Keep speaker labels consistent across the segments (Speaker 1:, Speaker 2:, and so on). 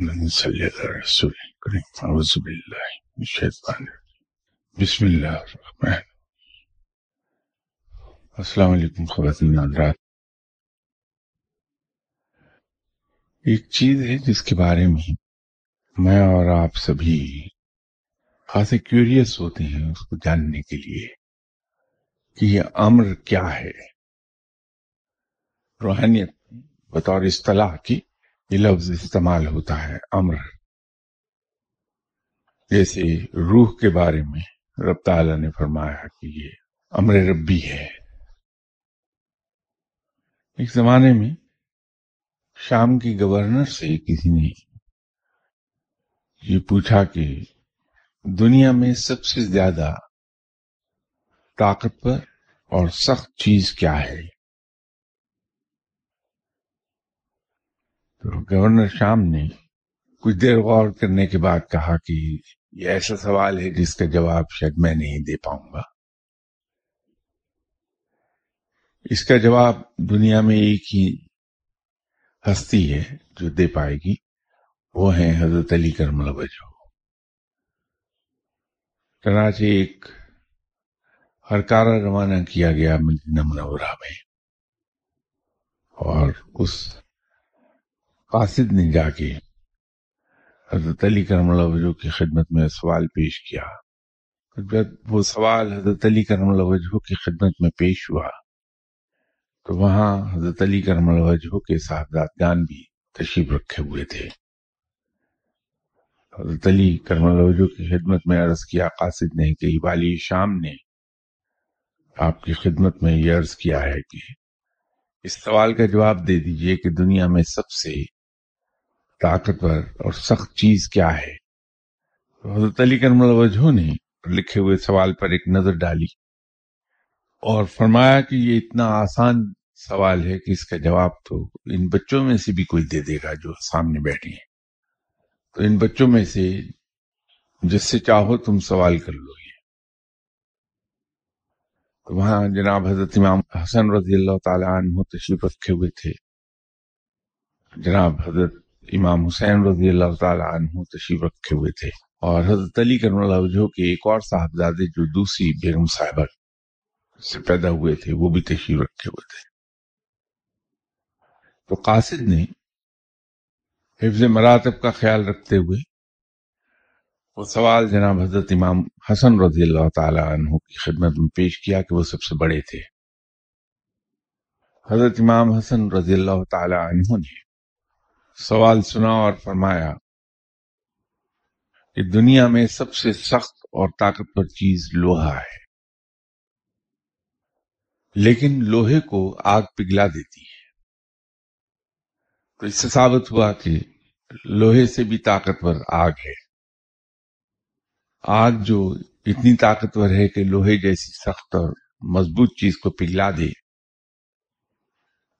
Speaker 1: اعوذ باللہ من الشیطان بسم اللہ الرحمن السلام علیکم خواتین حضرات ایک چیز ہے جس کے بارے میں میں اور آپ سبھی خاصے کیوریس ہوتے ہیں اس کو جاننے کے لیے کہ یہ امر کیا ہے۔ روحانیت بطور اصطلاح کی یہ لفظ استعمال ہوتا ہے امر۔ جیسے روح کے بارے میں رب تعالیٰ نے فرمایا کہ یہ امر ربی ہے۔ ایک زمانے میں شام کی گورنر سے کسی نے یہ پوچھا کہ دنیا میں سب سے زیادہ طاقتور اور سخت چیز کیا ہے؟ تو گورنر شام نے کچھ دیر غور کرنے کے بعد کہا کہ یہ ایسا سوال ہے جس کا جواب شاید میں نہیں دے پاؤں گا۔ اس کا جواب دنیا میں ایک ہی ہستی ہے جو دے پائے گی، وہ ہے حضرت علی کرم وجہ۔ چنانچہ ایک ہرکارہ روانہ کیا گیا مدینہ منورہ میں اور اس قاصد نے جا کے حضرت علی کرم اللہ وجہ کی خدمت میں سوال پیش کیا۔ جب وہ سوال حضرت علی کرم اللہ وجہ کی خدمت میں پیش ہوا۔ تو وہاں حضرت علی کرم اللہ وجہ کے صاحبزادگان بھی تشریف رکھے ہوئے تھے۔ حضرت علی کرم اللہ وجہ کی خدمت میں عرض کیا، قاصد نے کہ والی شام نے آپ کی خدمت میں یہ عرض کیا ہے کہ اس سوال کا جواب دے دیجیے کہ دنیا میں سب سے طاقتور اور سخت چیز کیا ہے؟ حضرت علی کرم وجہ نے لکھے ہوئے سوال پر ایک نظر ڈالی اور فرمایا کہ یہ اتنا آسان سوال ہے کہ اس کا جواب تو ان بچوں میں سے بھی کوئی دے دے گا جو سامنے بیٹھے ہیں۔ تو ان بچوں میں سے جس سے چاہو تم سوال کر لو یہ۔ تو وہاں جناب حضرت امام حسن رضی اللہ تعالی عنہ تشریف رکھے ہوئے تھے۔ جناب حضرت امام حسین رضی اللہ تعالی عنہ تشریف رکھے ہوئے تھے اور حضرت علی کرم اللہ وجہ کے ایک اور صاحبزادے جو دوسری بیگم صاحبہ سے پیدا ہوئے تھے، وہ بھی تشریف رکھے ہوئے تھے۔ تو قاصد نے حفظ مراتب کا خیال رکھتے ہوئے وہ سوال جناب حضرت امام حسن رضی اللہ تعالی عنہ کی خدمت میں پیش کیا کہ وہ سب سے بڑے تھے۔ حضرت امام حسن رضی اللہ تعالی عنہ نے سوال سنا اور فرمایا کہ دنیا میں سب سے سخت اور طاقتور چیز لوہا ہے۔ لیکن لوہے کو آگ پگھلا دیتی ہے۔ تو اس سے ثابت ہوا کہ لوہے سے بھی طاقتور آگ ہے۔ آگ جو اتنی طاقتور ہے کہ لوہے جیسی سخت اور مضبوط چیز کو پگھلا دے،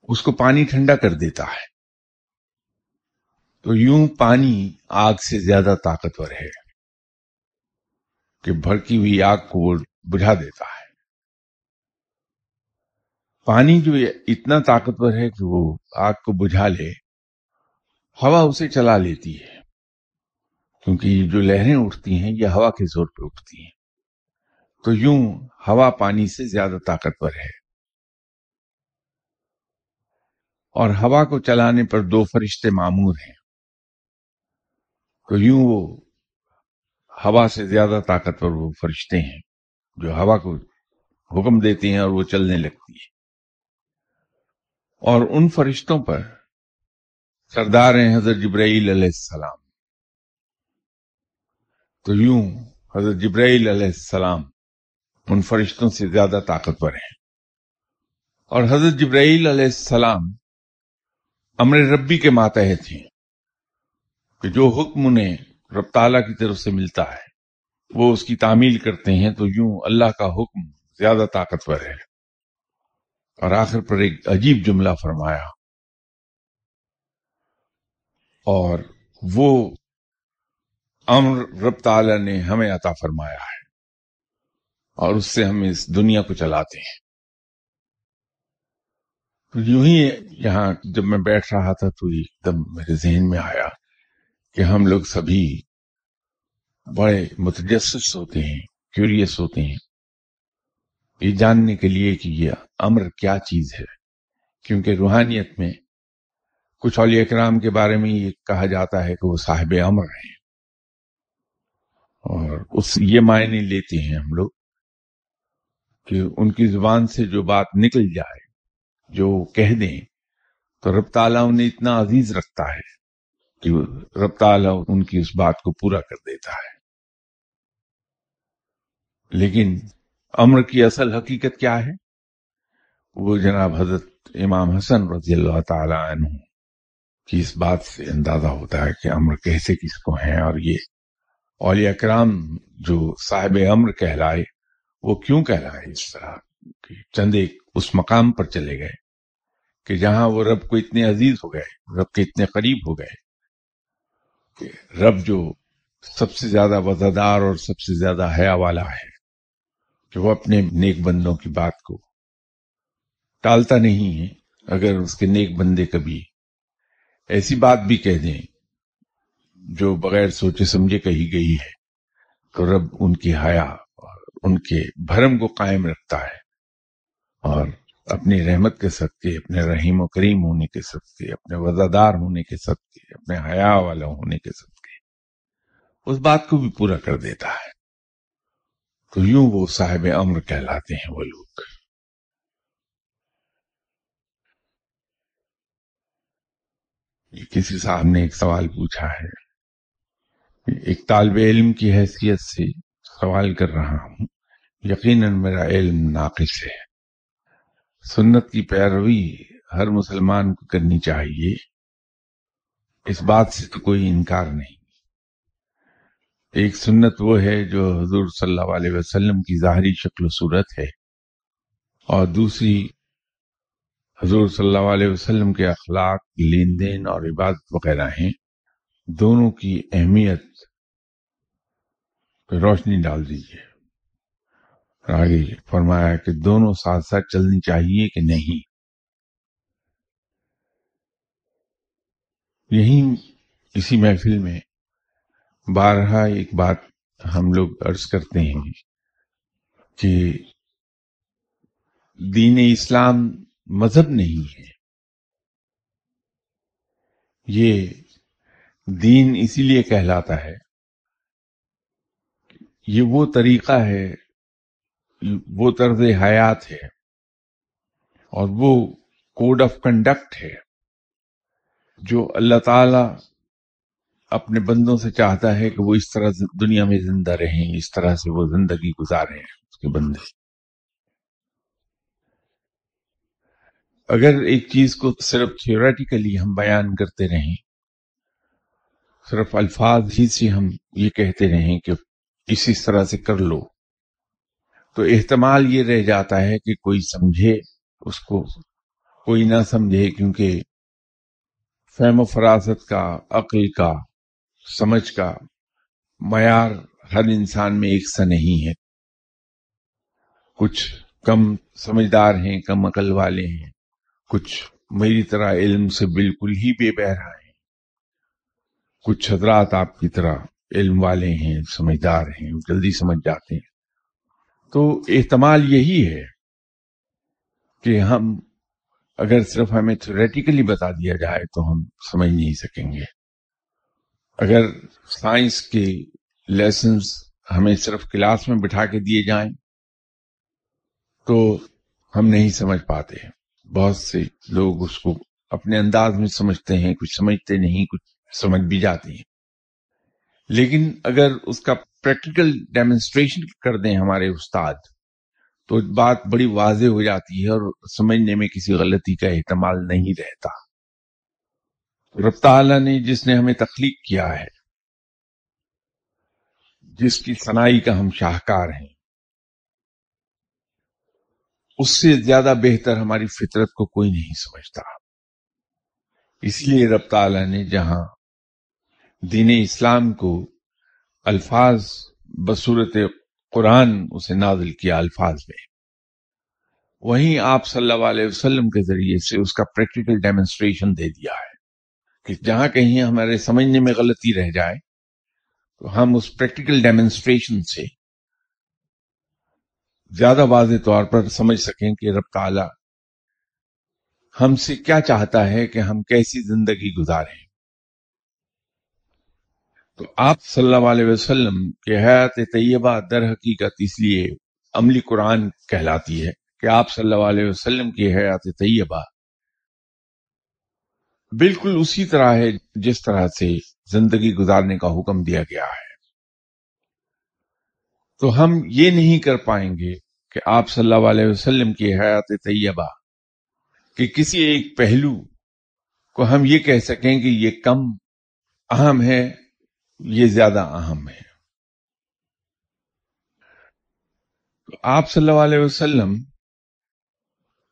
Speaker 1: اس کو پانی ٹھنڈا کر دیتا ہے۔ تو یوں پانی آگ سے زیادہ طاقتور ہے کہ بھڑکی ہوئی آگ کو وہ بجھا دیتا ہے۔ پانی جو اتنا طاقتور ہے کہ وہ آگ کو بجھا لے، ہوا اسے چلا لیتی ہے۔ کیونکہ جو لہریں اٹھتی ہیں، یہ ہوا کے زور پہ اٹھتی ہیں۔ تو یوں ہوا پانی سے زیادہ طاقتور ہے۔ اور ہوا کو چلانے پر دو فرشتے معمور ہیں۔ تو یوں وہ ہوا سے زیادہ طاقتور وہ فرشتے ہیں جو ہوا کو حکم دیتی ہیں اور وہ چلنے لگتی ہے اور ان فرشتوں پر سردار ہیں حضرت جبرائیل علیہ السلام تو یوں حضرت جبرائیل علیہ السلام ان فرشتوں سے زیادہ طاقتور ہیں۔ اور حضرت جبرائیل علیہ السلام امر ربی کے ماتحت ہیں۔ کہ جو حکم انہیں رب تعالیٰ کی طرف سے ملتا ہے، وہ اس کی تعمیل کرتے ہیں تو یوں اللہ کا حکم زیادہ طاقتور ہے۔ اور آخر پر ایک عجیب جملہ فرمایا۔ اور وہ امر رب تعالیٰ نے ہمیں عطا فرمایا ہے اور اس سے ہم اس دنیا کو چلاتے ہیں۔ تو یوں ہی یہاں جب میں بیٹھ رہا تھا تو ایک دم میرے ذہن میں آیا۔ کہ ہم لوگ سبھی بڑے متجسس ہوتے ہیں کیوریس ہوتے ہیں۔ یہ جاننے کے لیے کہ یہ امر کیا چیز ہے۔ کیونکہ روحانیت میں کچھ اولیاء کرام کے بارے میں یہ کہا جاتا ہے کہ وہ صاحب امر ہیں۔ اور اس یہ معنی لیتے ہیں ہم لوگ کہ ان کی زبان سے جو بات نکل جائے، جو کہہ دیں، تو رب تعالیٰ انہیں اتنا عزیز رکھتا ہے۔ کہ رب تعالیٰ ان کی اس بات کو پورا کر دیتا ہے۔ لیکن امر کی اصل حقیقت کیا ہے؟ وہ جناب حضرت امام حسن رضی اللہ تعالی عنہ کی اس بات سے اندازہ ہوتا ہے کہ امر کیسے کس کو ہیں اور یہ اولیاء کرام جو صاحب امر کہلائے، وہ کیوں کہلائے اس طرح کہ چند ایک اس مقام پر چلے گئے کہ جہاں وہ رب کو اتنے عزیز ہو گئے، رب کے اتنے قریب ہو گئے۔ کہ رب جو سب سے زیادہ وزادار اور سب سے زیادہ حیا والا ہے، کہ وہ اپنے نیک بندوں کی بات کو ٹالتا نہیں ہے، اگر اس کے نیک بندے کبھی ایسی بات بھی کہہ دیں، جو بغیر سوچے سمجھے کہی گئی ہے، تو رب ان کی حیا اور ان کے بھرم کو قائم رکھتا ہے اور اپنی رحمت کے صدقے اپنے رحیم و کریم ہونے کے صدقے اپنے وزادار ہونے کے صدقے اپنے حیا والا ہونے کے صدقے اس بات کو بھی پورا کر دیتا ہے۔ تو یوں وہ صاحب امر کہلاتے ہیں وہ لوگ۔ کسی صاحب نے ایک سوال پوچھا ہے۔ ایک طالب علم کی حیثیت سے سوال کر رہا ہوں۔ یقیناً میرا علم ناقص ہے۔ سنت کی پیروی ہر مسلمان کو کرنی چاہیے۔ اس بات سے تو کوئی انکار نہیں۔ ایک سنت وہ ہے جو حضور صلی اللہ علیہ وسلم کی ظاہری شکل و صورت ہے اور دوسری حضور صلی اللہ علیہ وسلم کے اخلاق، لین دین اور عبادت وغیرہ ہیں۔ دونوں کی اہمیت پہ روشنی ڈال دیجیے آگے فرمایا کہ دونوں ساتھ ساتھ چلنی چاہیے کہ نہیں۔ یہی اسی محفل میں بارہا ایک بات ہم لوگ عرض کرتے ہیں کہ دین اسلام مذہب نہیں ہے۔ یہ دین اسی لیے کہلاتا ہے یہ وہ طریقہ ہے وہ طرز حیات ہے اور وہ کوڈ آف کنڈکٹ ہے جو اللہ تعالی اپنے بندوں سے چاہتا ہے کہ وہ اس طرح دنیا میں زندہ رہیں، اس طرح سے وہ زندگی گزارے اس کے بندے۔ اگر ایک چیز کو صرف تھیوریٹیکلی ہم بیان کرتے رہیں، صرف الفاظ ہی سے ہم یہ کہتے رہیں کہ اسی طرح سے کر لو تو احتمال یہ رہ جاتا ہے کہ کوئی سمجھے، اس کو کوئی نہ سمجھے کیونکہ فہم و فراست کا، عقل کا، سمجھ کا معیار ہر انسان میں ایک سا نہیں ہے۔ کچھ کم سمجھدار ہیں، کم عقل والے ہیں۔ کچھ میری طرح علم سے بالکل ہی بے بہرا ہیں۔ کچھ حضرات آپ کی طرح علم والے ہیں، سمجھدار ہیں، جلدی سمجھ جاتے ہیں۔ تو احتمال یہی ہے کہ ہم اگر صرف ہمیں تھوریٹیکلی بتا دیا جائے تو ہم سمجھ نہیں سکیں گے۔ اگر سائنس کے لیسنز ہمیں صرف کلاس میں بٹھا کے دیے جائیں تو ہم نہیں سمجھ پاتے۔ بہت سے لوگ اس کو اپنے انداز میں سمجھتے ہیں، کچھ سمجھتے نہیں، کچھ سمجھ بھی جاتے ہیں۔ لیکن اگر اس کا پریکٹیکل ڈیمونسٹریشن کر دیں ہمارے استاد، تو بات بڑی واضح ہو جاتی ہے اور سمجھنے میں کسی غلطی کا احتمال نہیں رہتا۔ رب تعالیٰ نے جس نے ہمیں تخلیق کیا ہے، جس کی سنائی کا ہم شاہکار ہیں، اس سے زیادہ بہتر ہماری فطرت کو کوئی نہیں سمجھتا۔ اس لیے رب تعالیٰ نے جہاں دین اسلام کو الفاظ بصورت قرآن اسے نازل کیا الفاظ میں۔ وہیں آپ صلی اللہ علیہ وسلم کے ذریعے سے اس کا پریکٹیکل ڈیمونسٹریشن دے دیا ہے کہ جہاں کہیں ہمارے سمجھنے میں غلطی رہ جائے، تو ہم اس پریکٹیکل ڈیمونسٹریشن سے زیادہ واضح طور پر سمجھ سکیں کہ رب تعالی ہم سے کیا چاہتا ہے کہ ہم کیسی زندگی گزاریں۔ تو آپ صلی اللہ علیہ وسلم کے حیات طیبہ در حقیقت اس لیے عملی قرآن کہلاتی ہے کہ آپ صلی اللہ علیہ وسلم کی حیات طیبہ بالکل اسی طرح ہے جس طرح سے زندگی گزارنے کا حکم دیا گیا ہے۔ تو ہم یہ نہیں کر پائیں گے کہ آپ صلی اللہ علیہ وسلم کی حیات طیبہ کہ کسی ایک پہلو کو ہم یہ کہہ سکیں کہ یہ کم اہم ہے یہ زیادہ اہم ہے۔ تو آپ صلی اللہ علیہ وسلم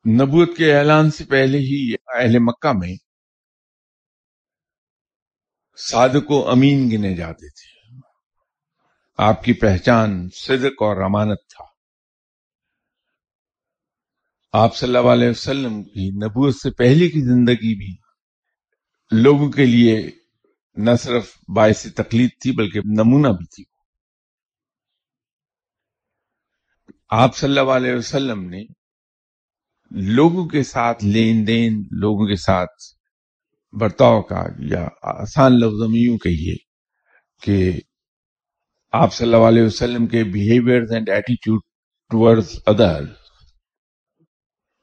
Speaker 1: نبوت کے اعلان سے پہلے ہی اہل مکہ میں صادق و امین گنے جاتے تھے۔ آپ کی پہچان صدق اور امانت تھا۔ آپ صلی اللہ علیہ وسلم کی نبوت سے پہلے کی زندگی بھی لوگوں کے لیے نہ صرف باعث تکلیف تھی بلکہ نمونہ بھی تھی۔ آپ صلی اللہ علیہ وسلم نے لوگوں کے ساتھ لین دین، لوگوں کے ساتھ برتاؤ کا یا آسان لفظ میں یوں کہیے کہ آپ صلی اللہ علیہ وسلم کے بہیویئر اینڈ ایٹیچیوڈ ٹورڈز ادر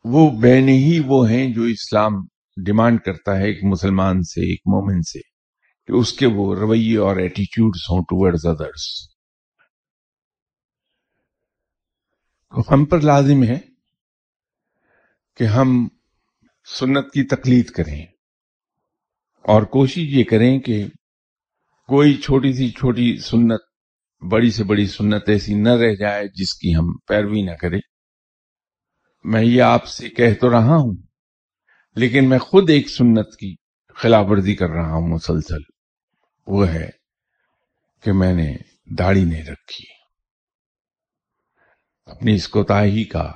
Speaker 1: وہ بہن ہی وہ ہیں جو اسلام ڈیمانڈ کرتا ہے ایک مسلمان سے، ایک مومن سے۔ کہ اس کے وہ رویے اور ایٹیچیوڈز ہوں ٹورڈز ادرس تو ہم پر لازم ہے کہ ہم سنت کی تقلید کریں اور کوشش یہ کریں کہ کوئی چھوٹی سی چھوٹی سنت، بڑی سے بڑی سنت ایسی نہ رہ جائے جس کی ہم پیروی نہ کریں۔ میں یہ آپ سے کہہ تو رہا ہوں، لیکن میں خود ایک سنت کی خلاف ورزی کر رہا ہوں مسلسل۔ وہ ہے کہ میں نے داڑھی نہیں رکھی۔ اپنی اس کوتاہی کا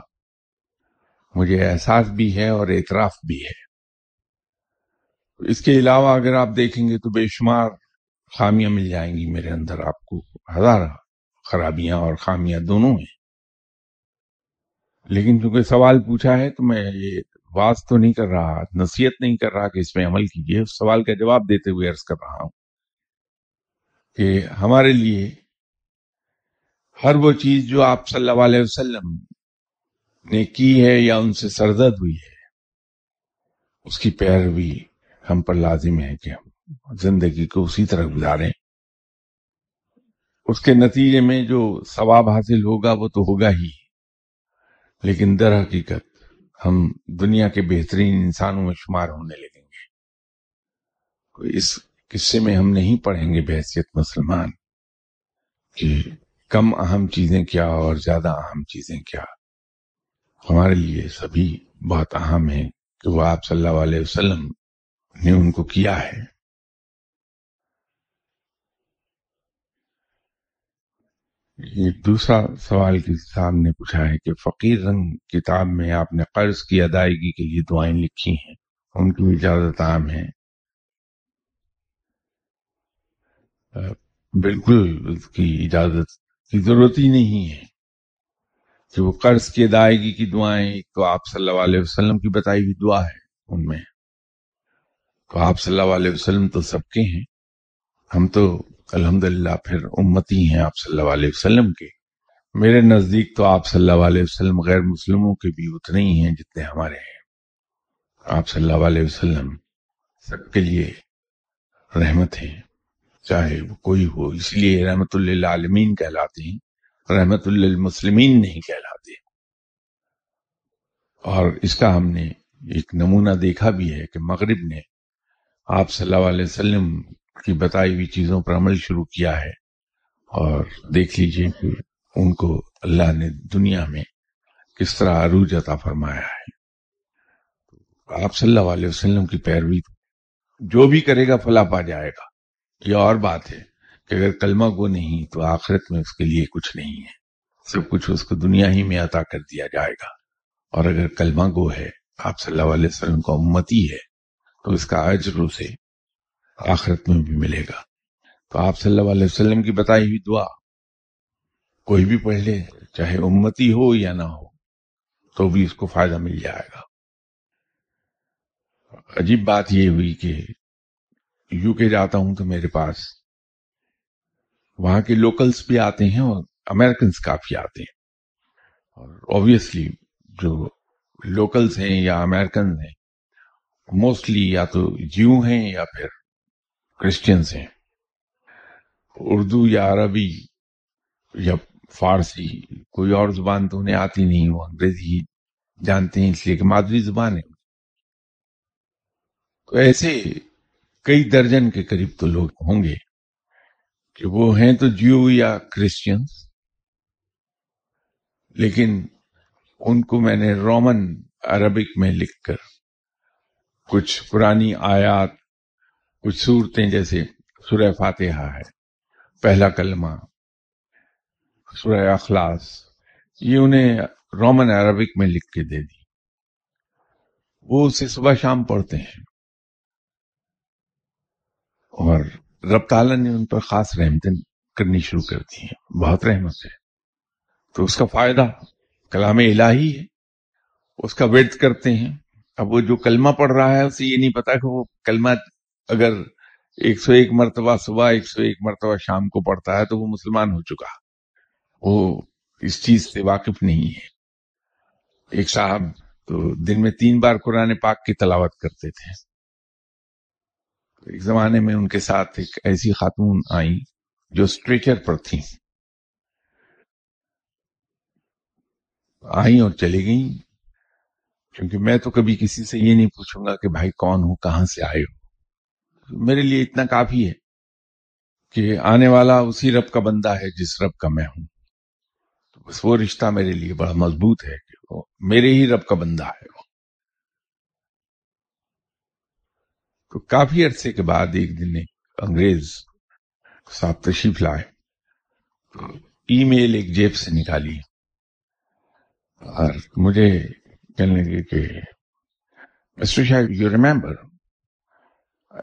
Speaker 1: مجھے احساس بھی ہے اور اعتراف بھی ہے۔ اس کے علاوہ اگر آپ دیکھیں گے تو بے شمار خامیاں مل جائیں گی میرے اندر۔ آپ کو ہزار خرابیاں اور خامیاں دونوں ہیں۔ لیکن چونکہ سوال پوچھا ہے تو میں یہ بات تو نہیں کر رہا، نصیحت نہیں کر رہا کہ اس میں عمل کیجیے اس سوال کا جواب دیتے ہوئے عرض کر رہا ہوں۔ کہ ہمارے لیے ہر وہ چیز جو آپ صلی اللہ علیہ وسلم نے کی ہے یا ان سے سرزد ہوئی ہے، اس کی پیروی ہم پر لازم ہے کہ ہم زندگی کو اسی طرح گزاریں۔ اس کے نتیجے میں جو ثواب حاصل ہوگا وہ تو ہوگا ہی۔ لیکن در حقیقت ہم دنیا کے بہترین انسانوں میں شمار ہونے لگیں گے۔ اس قصے میں ہم نہیں پڑھیں گے بحثیت مسلمان کہ کم اہم چیزیں کیا اور زیادہ اہم چیزیں کیا۔ ہمارے لیے سبھی بہت اہم ہیں کہ وہ آپ صلی اللہ علیہ وسلم نے ان کو کیا ہے۔ یہ دوسرا سوال کے سامنے پوچھا ہے کہ فقیر رنگ کتاب میں آپ نے قرض کی ادائیگی کے لیے دعائیں لکھی ہیں، ان کی اجازت عام ہے۔ بالکل اس کی اجازت کی ضرورت ہی نہیں ہے۔ کہ وہ قرض کی ادائیگی کی دعائیں تو آپ صلی اللہ علیہ وسلم کی بتائی ہوئی دعا ہے ان میں۔ تو آپ صلی اللہ علیہ وسلم تو سب کے ہیں۔ ہم تو الحمد للہ پھر امتی ہیں آپ صلی اللہ علیہ وسلم کے۔ میرے نزدیک تو آپ صلی اللہ علیہ وسلم غیر مسلموں کے بھی اتنے ہی ہیں جتنے ہمارے ہیں۔ آپ صلی اللہ علیہ وسلم سب کے لیے رحمت ہیں۔ چاہے وہ کوئی ہو، اس لیے رحمت اللہ عالمین کہلاتے ہیں۔ رحمت للمسلمین نہیں کہلاتے۔ اور اس کا ہم نے ایک نمونہ دیکھا بھی ہے کہ مغرب نے آپ صلی اللہ علیہ وسلم کی بتائی ہوئی چیزوں پر عمل شروع کیا ہے۔ اور دیکھ لیجیے کہ ان کو اللہ نے دنیا میں کس طرح عروج عطا فرمایا ہے۔ آپ صلی اللہ علیہ وسلم کی پیروی جو بھی کرے گا فلا پا جائے گا۔ یہ اور بات ہے کہ اگر کلمہ گو نہیں تو آخرت میں اس کے لیے کچھ نہیں ہے۔ سب کچھ اس کو دنیا ہی میں عطا کر دیا جائے گا۔ اور اگر کلمہ گو ہے، آپ صلی اللہ علیہ وسلم کا امتی ہے، تو اس کا اجر اسے آخرت میں بھی ملے گا۔ تو آپ صلی اللہ علیہ وسلم کی بتائی ہوئی دعا، کوئی بھی پڑھ لے، چاہے امتی ہو یا نہ ہو، تو بھی اس کو فائدہ مل جائے گا۔ عجیب بات یہ ہوئی کہ یو کے جاتا ہوں تو میرے پاس وہاں کے لوکلز بھی آتے ہیں اور امیرکنز کافی آتے ہیں۔ اور اوبیسلی جو لوکلز ہیں یا امیرکنز ہیں موسٹلی یا تو جیو ہیں یا پھر کرسچنز ہیں۔ اردو یا عربی یا فارسی کوئی اور زبان تو انہیں آتی نہیں، وہ انگریزی جانتے ہیں، اس لیے کہ مادری زبان ہے۔ تو ایسے کئی درجن کے قریب تو لوگ ہوں گے۔ کہ وہ ہیں تو جیو یا کرسچنس لیکن ان کو میں نے رومن عربک میں لکھ کر کچھ پرانی آیات، کچھ صورتیں جیسے سورہ فاتحہ ہے، پہلا کلمہ، سورہ اخلاص، یہ انہیں رومن عربک میں لکھ کے دے دی۔ وہ اسے صبح شام پڑھتے ہیں۔ اور رب تعالیٰ نے ان پر خاص رحمتیں کرنی شروع کر دی ہیں۔ بہت رحمت ہے۔ تو اس کا فائدہ کلام الہی ہے۔ اس کا ویٹ کرتے ہیں۔ اب وہ جو کلمہ پڑھ رہا ہے، اسے یہ نہیں پتا کہ وہ کلمہ اگر ایک سو ایک مرتبہ صبح، ایک سو ایک مرتبہ شام کو پڑھتا ہے تو وہ مسلمان ہو چکا۔ وہ اس چیز سے واقف نہیں ہے۔ ایک صاحب تو دن میں تین بار قرآن پاک کی تلاوت کرتے تھے۔ ایک زمانے میں ان کے ساتھ ایک ایسی خاتون آئی جو اسٹریچر پر تھیں۔ آئی اور چلی گئیں۔ کیونکہ میں تو کبھی کسی سے یہ نہیں پوچھوں گا کہ بھائی کون ہوں، کہاں سے آئے ہو؟ میرے لیے اتنا کافی ہے کہ آنے والا اسی رب کا بندہ ہے جس رب کا میں ہوں۔ بس وہ رشتہ میرے لیے بڑا مضبوط ہے کہ وہ میرے ہی رب کا بندہ ہے۔ وہ تو کافی عرصے کے بعد ایک دن ایک انگریز صاحب تشریف لائے، ای میل ایک جیب سے نکالی۔ اور مجھے کہنے لگے کہ mister Shah you remember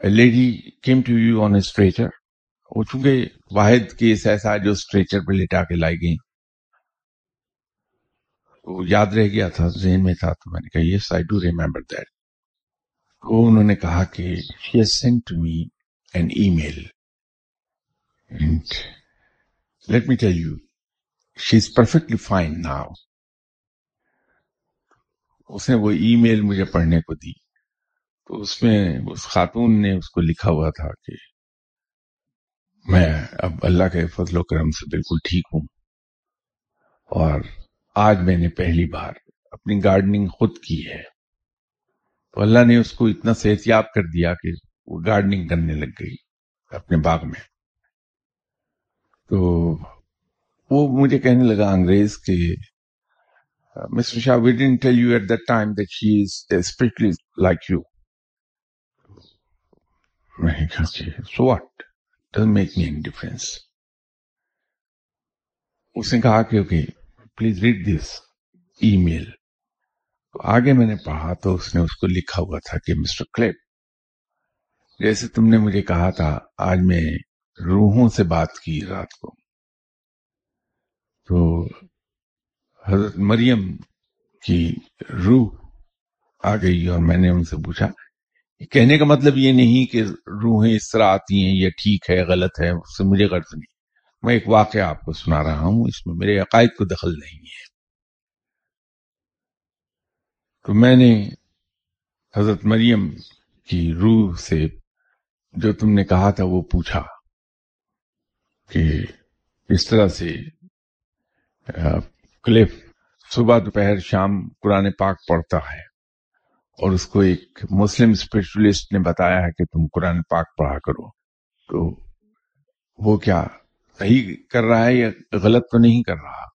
Speaker 1: lady came to you on stretcher وہ چونکہ واحد کیس ایسا جو اسٹریچر پہ لٹا کے لائی گئی وہ یاد رہ گیا تھا، ذہن میں تھا تو میں نے کہا yes I do remember that وہ انہوں نے کہا کہ she has sent to me an email let me tell you she is perfectly fine now اس نے وہ ای میل مجھے پڑھنے کو دی. تو اس میں اس خاتون نے اس کو لکھا ہوا تھا کہ میں اب اللہ کے فضل و کرم سے بالکل ٹھیک ہوں. اور آج میں نے پہلی بار اپنی گارڈننگ خود کی ہے. تو اللہ نے اس کو اتنا صحت یاب کر دیا کہ وہ گارڈننگ کرنے لگ گئی اپنے باغ میں۔ تو وہ مجھے کہنے لگا انگریز کہ mister Shah we didn't tell you at that time that she is specially like you so what doesn't make me any difference اس نے کہا کہ okay please read this email آگے میں نے پڑھا تو اس نے اس کو لکھا ہوا تھا کہ مسٹر کلپ، جیسے تم نے مجھے کہا تھا، آج میں روحوں سے بات کی رات کو۔ تو حضرت مریم کی روح آ گئی اور میں نے ان سے پوچھا، کہنے کا مطلب یہ نہیں کہ روحیں اس طرح آتی ہیں، یہ ٹھیک ہے، غلط ہے، اس سے مجھے غرض نہیں۔ میں ایک واقعہ آپ کو سنا رہا ہوں، اس میں میرے عقائد کو دخل نہیں ہے۔ تو میں نے حضرت مریم کی روح سے جو تم نے کہا تھا وہ پوچھا کہ اس طرح سے کلف صبح دوپہر شام قرآن پاک پڑھتا ہے اور اس کو ایک مسلم اسپرچلسٹ نے بتایا ہے کہ تم قرآن پاک پڑھا کرو۔ تو وہ کیا صحیح کر رہا ہے یا غلط تو نہیں کر رہا؟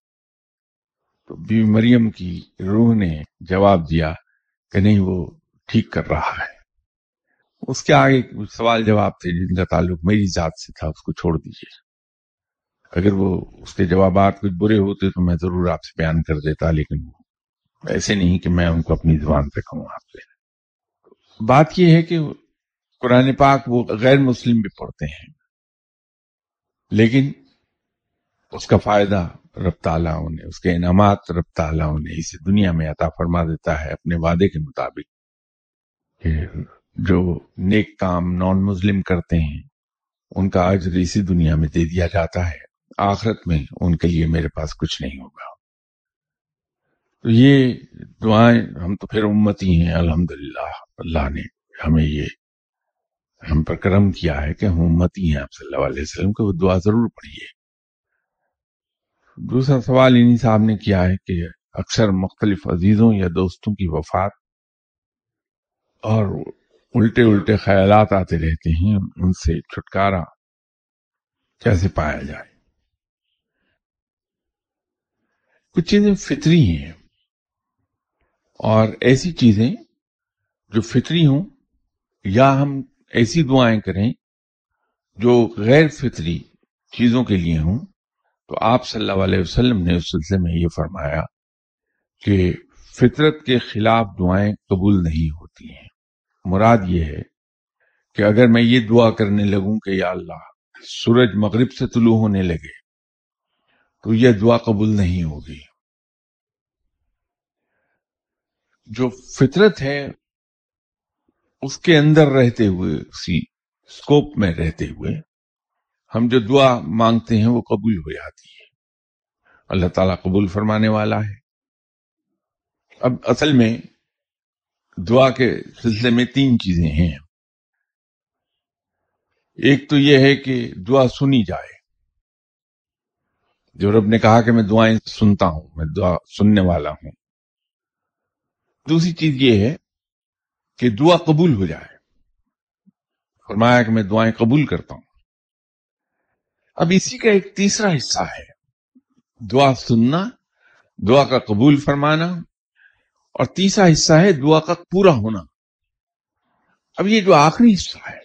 Speaker 1: تو بی مریم کی روح نے جواب دیا کہ نہیں، وہ ٹھیک کر رہا ہے۔ اس کے آگے سوال جواب تھے جن کا تعلق میری ذات سے تھا، اس کو چھوڑ دیجیے اگر وہ اس کے جوابات کچھ برے ہوتے تو میں ضرور آپ سے بیان کر دیتا، لیکن ایسے نہیں کہ میں ان کو اپنی زبان پہ کہوں آپ سے۔ بات یہ ہے کہ قرآن پاک وہ غیر مسلم بھی پڑھتے ہیں، لیکن اس کا فائدہ رب تعالیٰ انہیں، اس کے انعامات رب تعالیٰ انہیں اسے دنیا میں عطا فرما دیتا ہے اپنے وعدے کے مطابق کہ جو نیک کام نان مسلم کرتے ہیں، ان کا عجر اسی دنیا میں دے دیا جاتا ہے۔ آخرت میں ان کے لیے میرے پاس کچھ نہیں ہوگا۔ تو یہ دعائیں ہم تو پھر امتی ہیں، الحمدللہ۔ اللہ نے ہمیں یہ، ہم پر کرم کیا ہے کہ ہم امتی ہیں، آپ صلی اللہ علیہ وسلم کو وہ دعا ضرور پڑھیے۔ دوسرا سوال انہی صاحب نے کیا ہے کہ اکثر مختلف عزیزوں یا دوستوں کی وفات اور الٹے الٹے خیالات آتے رہتے ہیں، ان سے چھٹکارا کیسے پایا جائے؟ کچھ چیزیں فطری ہیں اور ایسی چیزیں جو فطری ہوں یا ہم ایسی دعائیں کریں جو غیر فطری چیزوں کے لیے ہوں۔ تو آپ صلی اللہ علیہ وسلم نے اس سلسلے میں یہ فرمایا کہ فطرت کے خلاف دعائیں قبول نہیں ہوتی ہیں۔ مراد یہ ہے کہ اگر میں یہ دعا کرنے لگوں کہ یا اللہ سورج مغرب سے طلوع ہونے لگے تو یہ دعا قبول نہیں ہوگی۔ جو فطرت ہے اس کے اندر رہتے ہوئے، اسی اسکوپ میں رہتے ہوئے ہم جو دعا مانگتے ہیں وہ قبول ہو جاتی ہے۔ اللہ تعالیٰ قبول فرمانے والا ہے۔ اب اصل میں دعا کے سلسلے میں تین چیزیں ہیں۔ ایک تو یہ ہے کہ دعا سنی جائے۔ جو رب نے کہا کہ میں دعائیں سنتا ہوں، میں دعا سننے والا ہوں۔ دوسری چیز یہ ہے کہ دعا قبول ہو جائے۔ فرمایا کہ میں دعائیں قبول کرتا ہوں۔ اب اسی کا ایک تیسرا حصہ ہے۔ دعا سننا، دعا کا قبول فرمانا، اور تیسرا حصہ ہے دعا کا پورا ہونا۔ اب یہ جو آخری حصہ ہے،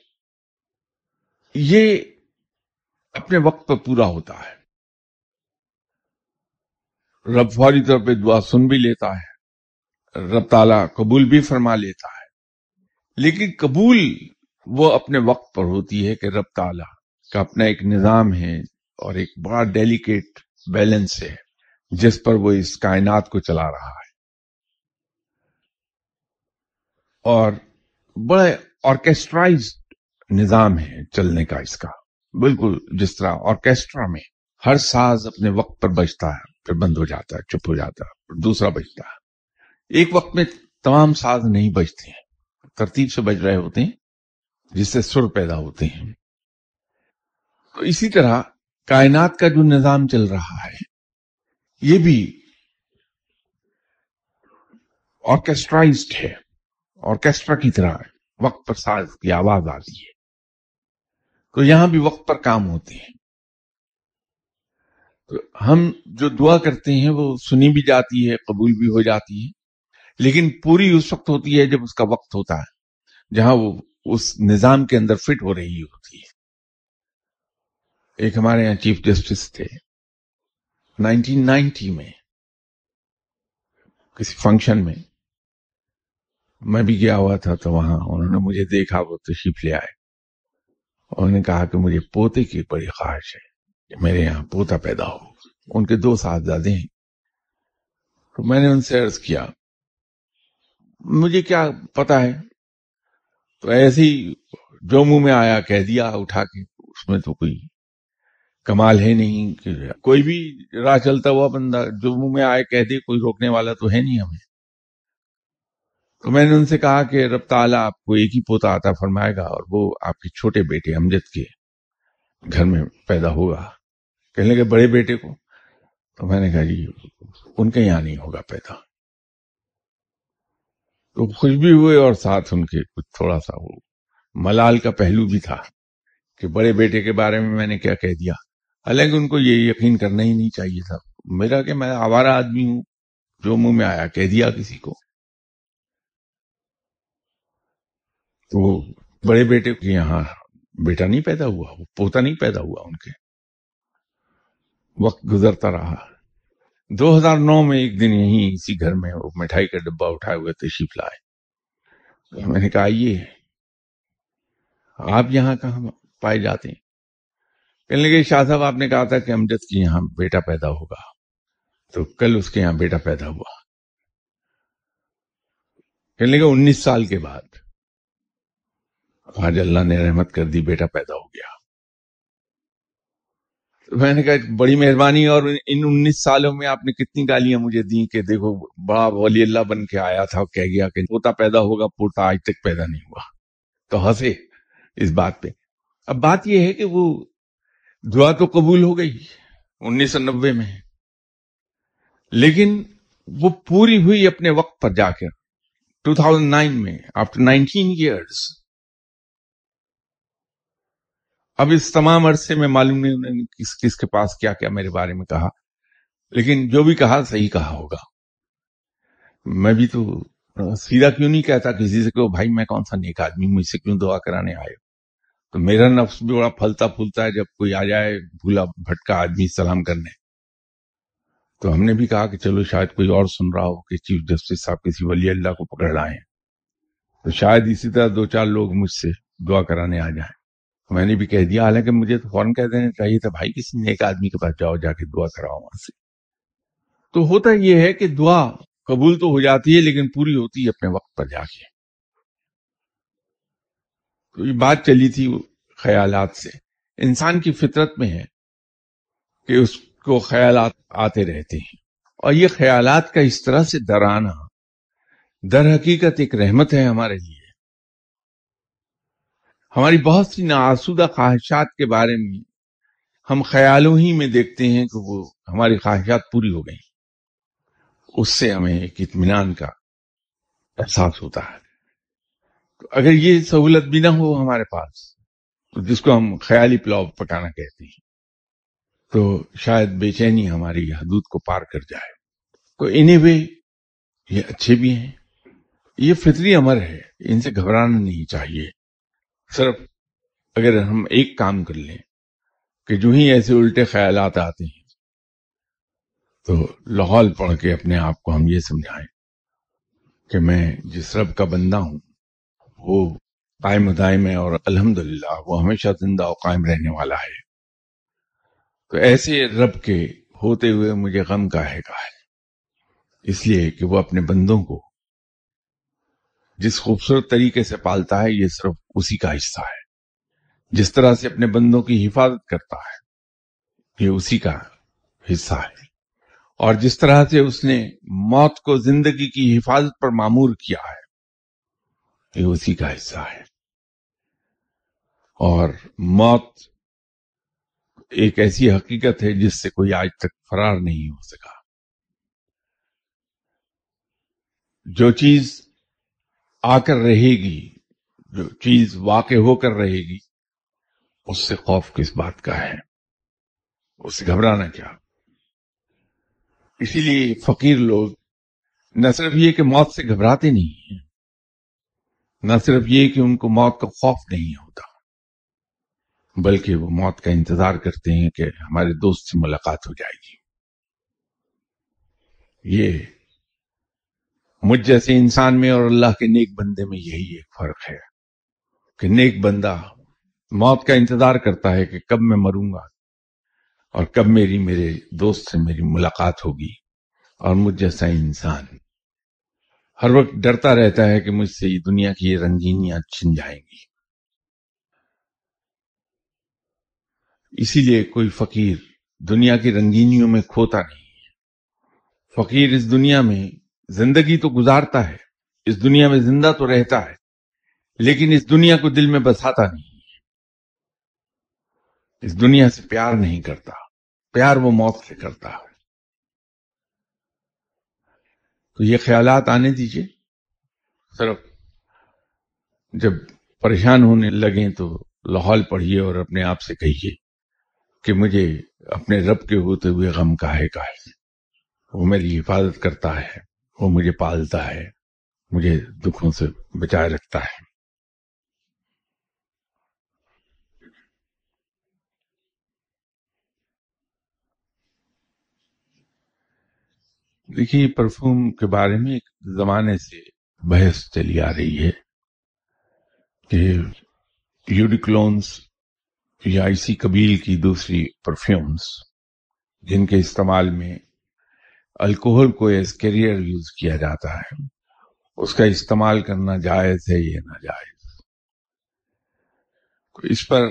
Speaker 1: یہ اپنے وقت پر پورا ہوتا ہے۔ رب فوری طور پہ دعا سن بھی لیتا ہے، رب تعالیٰ قبول بھی فرما لیتا ہے۔ لیکن قبول وہ اپنے وقت پر ہوتی ہے کہ رب تعالیٰ کا اپنا ایک نظام ہے اور ایک بڑا ڈیلیکیٹ بیلنس ہے، جس پر وہ اس کائنات کو چلا رہا ہے۔ اور بڑے آرکیسٹرائز نظام ہے چلنے کا اس کا۔ بالکل جس طرح آرکیسٹرا میں ہر ساز اپنے وقت پر بجتا ہے، پھر بند ہو جاتا ہے، چپ ہو جاتا ہے، پھر دوسرا بجتا ہے۔ ایک وقت میں تمام ساز نہیں بجتے ہیں، ترتیب سے بج رہے ہوتے ہیں، جس سے سر پیدا ہوتے ہیں۔ تو اسی طرح کائنات کا جو نظام چل رہا ہے، یہ بھی آرکیسٹرائزڈ ہے آرکیسٹرا کی طرح وقت پر ساز کی آواز آتی ہے۔ تو یہاں بھی وقت پر کام ہوتے ہیں۔ تو ہم جو دعا کرتے ہیں، وہ سنی بھی جاتی ہے، قبول بھی ہو جاتی ہے۔ لیکن پوری اس وقت ہوتی ہے جب اس کا وقت ہوتا ہے، جہاں وہ اس نظام کے اندر فٹ ہو رہی ہوتی ہے۔ ایک ہمارے یہاں چیف جسٹس تھے۔ نائنٹین نائنٹی میں، کسی فنکشن میں میں بھی گیا ہوا تھا تو وہاں انہوں نے مجھے دیکھا، وہ تشریف لے آئے۔ انہوں نے کہا کہ مجھے پوتے کی بڑی خواہش ہے کہ میرے یہاں پوتا پیدا ہو۔ ان کے دو صاحبزادے ہیں۔ تو میں نے ان سے عرض کیا، مجھے کیا پتا ہے؟ تو ایسے ہی جو منہ میں آیا، کہہ دیا، اٹھا کے، اس میں تو کوئی کمال ہے نہیں، کہ کوئی بھی راہ چلتا ہوا بندہ جو منہ میں آئے کہہ دے، کوئی روکنے والا تو ہے نہیں ہمیں۔ تو میں نے ان سے کہا کہ رب تعالیٰ آپ کو ایک ہی پوتا آتا فرمائے گا اور وہ آپ کے چھوٹے بیٹے امجد کے گھر میں پیدا ہوگا۔ کہنے لگے، بڑے بیٹے کو؟ تو میں نے کہا جی ان کے یہاں نہیں ہوگا پیدا۔ تو خوش بھی ہوئے اور ساتھ ان کے کچھ تھوڑا سا وہ ملال کا پہلو بھی تھا کہ بڑے بیٹے کے بارے میں میں نے کیا کہہ دیا۔ حالانکہ ان کو یہ یقین کرنا ہی نہیں چاہیے تھا۔ میرا کہ میں آوارہ آدمی ہوں جو منہ میں آیا، کہہ دیا کسی کو۔ تو بڑے بیٹے کے یہاں بیٹا نہیں پیدا ہوا، وہ پوتا نہیں پیدا ہوا ان کے۔ وقت گزرتا رہا۔ دو ہزار نو میں ایک دن یہیں اسی گھر میں وہ مٹھائی کا ڈبا اٹھائے ہوئے تشریف لائے۔ میں نے کہا، آئیے۔ آپ یہاں کہاں پائے جاتے ہیں؟ کہنے لگے، شاہ صاحب، آپ نے کہا تھا کہ امجد کی یہاں بیٹا پیدا ہوگا۔ تو کل اس کے یہاں بیٹا پیدا ہوا۔ کہنے لگے، انیس سال کے بعد آج اللہ نے رحمت کر دی، بیٹا پیدا ہو گیا۔ میں نے کہا بڑی مہربانی اور ان انیس سالوں میں آپ نے کتنی گالیاں مجھے دی کہ دیکھو بڑا ولی اللہ بن کے آیا تھا کہہ گیا کہ پوتا پیدا ہوگا، پوتا آج تک پیدا نہیں ہوا۔ تو ہنسے اس بات پہ۔ اب بات یہ ہے کہ وہ دعا تو قبول ہو گئی انیس سو نبے میں۔ لیکن وہ پوری ہوئی اپنے وقت پر جا کر ٹو تھاؤزینڈ نائن میں آفٹر نائنٹین ایئرس اب اس تمام عرصے میں معلوم نہیں انہوں نے کس کس کے پاس کیا کیا میرے بارے میں کہا۔ لیکن جو بھی کہا، صحیح کہا ہوگا۔ میں بھی تو سیدھا کیوں نہیں کہتا کسی سے کہ بھائی میں کون سا نیک آدمی مجھ سے کیوں دعا کرانے آئے ہو؟ تو میرا نفس بھی بڑا پھلتا پھولتا ہے جب کوئی آ جائے بھولا بھٹکا آدمی سلام کرنے۔ تو ہم نے بھی کہا کہ چلو شاید کوئی اور سن رہا ہو کہ چیف جسٹس صاحب کسی ولی اللہ کو پکڑ لائے تو شاید اسی طرح دو چار لوگ مجھ سے دعا کرانے آ جائیں۔ میں نے بھی کہہ دیا، حالانکہ مجھے تو فوراً کہہ دینا چاہیے تھا، بھائی کسی نیک آدمی کے پاس جاؤ، جا کے دعا کراؤ وہاں سے۔ تو ہوتا یہ ہے کہ دعا قبول تو ہو جاتی ہے، لیکن پوری ہوتی ہے اپنے وقت پر جا کے۔ تو یہ بات چلی تھی خیالات سے۔ انسان کی فطرت میں ہے کہ اس کو خیالات آتے رہتے ہیں۔ اور یہ خیالات کا اس طرح سے ڈرانا در حقیقت ایک رحمت ہے ہمارے لیے۔ ہماری بہت سی ناسودہ خواہشات کے بارے میں ہم خیالوں ہی میں دیکھتے ہیں کہ وہ ہماری خواہشات پوری ہو گئی اس سے ہمیں ایک اطمینان کا احساس ہوتا ہے۔ اگر یہ سہولت بھی نہ ہو ہمارے پاس تو جس کو ہم خیالی پلاؤ پکانا کہتے ہیں، تو شاید بے چینی ہماری حدود کو پار کر جائے۔ تو انہیں وے یہ اچھے بھی ہیں۔ یہ فطری امر ہے، ان سے گھبرانا نہیں چاہیے۔ صرف اگر ہم ایک کام کر لیں کہ جو ہی ایسے الٹے خیالات آتے ہیں، تو لاہور پڑھ کے اپنے آپ کو ہم یہ سمجھائیں کہ میں جس رب کا بندہ ہوں وہ قائم دائم ہے اور الحمد وہ ہمیشہ زندہ و قائم رہنے والا ہے۔ تو ایسے رب کے ہوتے ہوئے مجھے غم کا ہے کا ہے۔ اس لیے کہ وہ اپنے بندوں کو جس خوبصورت طریقے سے پالتا ہے، یہ صرف اسی کا حصہ ہے۔ جس طرح سے اپنے بندوں کی حفاظت کرتا ہے، یہ اسی کا حصہ ہے۔ اور جس طرح سے اس نے موت کو زندگی کی حفاظت پر معمور کیا ہے یہ اسی کا حصہ ہے۔ اور موت ایک ایسی حقیقت ہے جس سے کوئی آج تک فرار نہیں ہو سکا۔ جو چیز آ کر رہے گی، جو چیز واقع ہو کر رہے گی، اس سے خوف کس بات کا ہے؟ اس سے گھبرانا کیا؟ اسی لیے فقیر لوگ نہ صرف یہ کہ موت سے گھبراتے نہیں ہیں نہ صرف یہ کہ ان کو موت کا خوف نہیں ہوتا، بلکہ وہ موت کا انتظار کرتے ہیں کہ ہمارے دوست سے ملاقات ہو جائے گی۔ یہ مجھ جیسے انسان میں اور اللہ کے نیک بندے میں یہی ایک فرق ہے کہ نیک بندہ موت کا انتظار کرتا ہے کہ کب میں مروں گا اور کب میری میرے دوست سے میری ملاقات ہوگی اور مجھ جیسا انسان ہر وقت ڈرتا رہتا ہے کہ مجھ سے یہ دنیا کی یہ رنگینیاں چھن جائیں گی۔ اسی لیے کوئی فقیر دنیا کی رنگینیوں میں کھوتا نہیں ہے۔ فقیر اس دنیا میں زندگی تو گزارتا ہے، اس دنیا میں زندہ تو رہتا ہے، لیکن اس دنیا کو دل میں بساتا نہیں اس دنیا سے پیار نہیں کرتا، پیار وہ موت سے کرتا ہے۔ تو یہ خیالات آنے دیجیے۔ صرف جب پریشان ہونے لگیں تو لاہور پڑھیے اور اپنے آپ سے کہیے کہ مجھے اپنے رب کے ہوتے ہوئے غم کا ہے کا ہے۔ وہ میری حفاظت کرتا ہے وہ مجھے پالتا ہے مجھے دکھوں سے بچائے رکھتا ہے۔ دیکھیے پرفیوم کے بارے میں ایک زمانے سے بحث چلی آ رہی ہے کہ یوڈیکلونس یا اسی قبیل کی دوسری پرفیومز جن کے استعمال میں الکوہل کو ایز کیریئر یوز کیا جاتا ہے، اس کا استعمال کرنا جائز ہے یا ناجائز؟ اس پر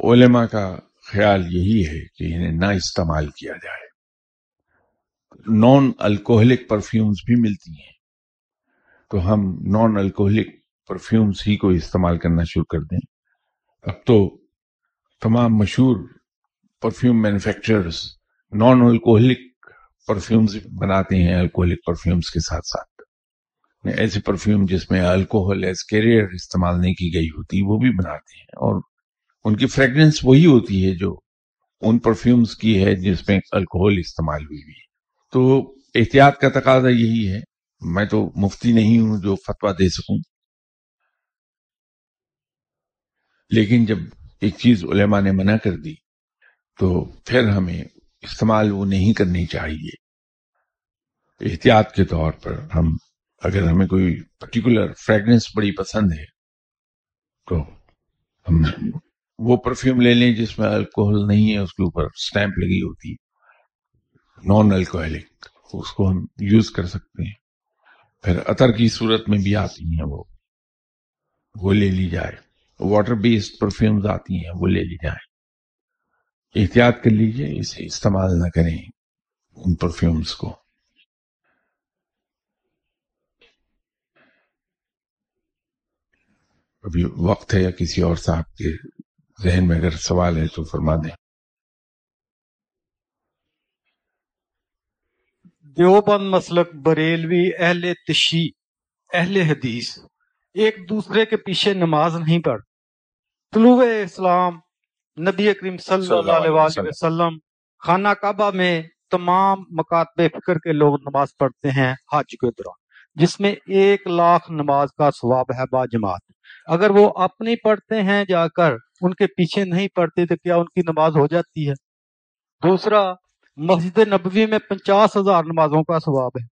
Speaker 1: علماء کا خیال یہی ہے کہ انہیں نہ استعمال کیا جائے۔ نان الکوہلک پرفیومز بھی ملتی ہیں۔ تو ہم نان الکوہلک پرفیومز ہی کو استعمال کرنا شروع کر دیں۔ اب تو تمام مشہور perfume manufacturers non alcoholic perfumes بناتے ہیں الکوہلک پرفیومز کے ساتھ ساتھ۔ یعنی ایسے پرفیوم جس میں الکوہل ایز کیریئر استعمال نہیں کی گئی ہوتی، وہ بھی بناتے ہیں۔ اور ان کی فریگرنس وہی ہوتی ہے جو ان پرفیومز کی ہے جس میں الکوہل استعمال ہوئی ہوئی تو احتیاط کا تقاضا یہی ہے۔ میں تو مفتی نہیں ہوں جو فتوا دے سکوں۔ لیکن جب ایک چیز علماء نے منع کر دی، تو پھر ہمیں استعمال وہ نہیں کرنی چاہیے۔ احتیاط کے طور پر ہم، اگر ہمیں کوئی پرٹیکولر فریگنس بڑی پسند ہے، تو ہم وہ پرفیوم لے لیں جس میں الکوہل نہیں ہے، اس کے اوپر سٹیمپ لگی ہوتی ہے۔ نان الکوہلک اس کو ہم یوز کر سکتے ہیں پھر عطر کی صورت میں بھی آتی ہیں وہ وہ لے لی جائے واٹر بیسڈ پرفیومز آتی ہیں وہ لے لی جائے احتیاط کر لیجیے اسے استعمال نہ کریں ان پرفیومز کو ابھی وقت ہے یا کسی اور صاحب کے ذہن میں اگر سوال ہے تو فرما دیں
Speaker 2: دیوبند مسلک بریلوی اہل تشی اہل حدیث ایک دوسرے کے پیچھے نماز نہیں پڑھ۔ طلوع اسلام نبی کریم صلی اللہ علیہ وسلم خانہ کعبہ میں تمام مکاتب فکر کے لوگ نماز پڑھتے ہیں حج کے دوران جس میں ایک لاکھ نماز کا ثواب ہے با جماعت۔ اگر وہ اپنی پڑھتے ہیں جا کر ان کے پیچھے نہیں پڑھتے تو کیا ان کی نماز ہو جاتی ہے؟ دوسرا مسجد نبوی میں پچاس ہزار نمازوں کا ثواب ہے۔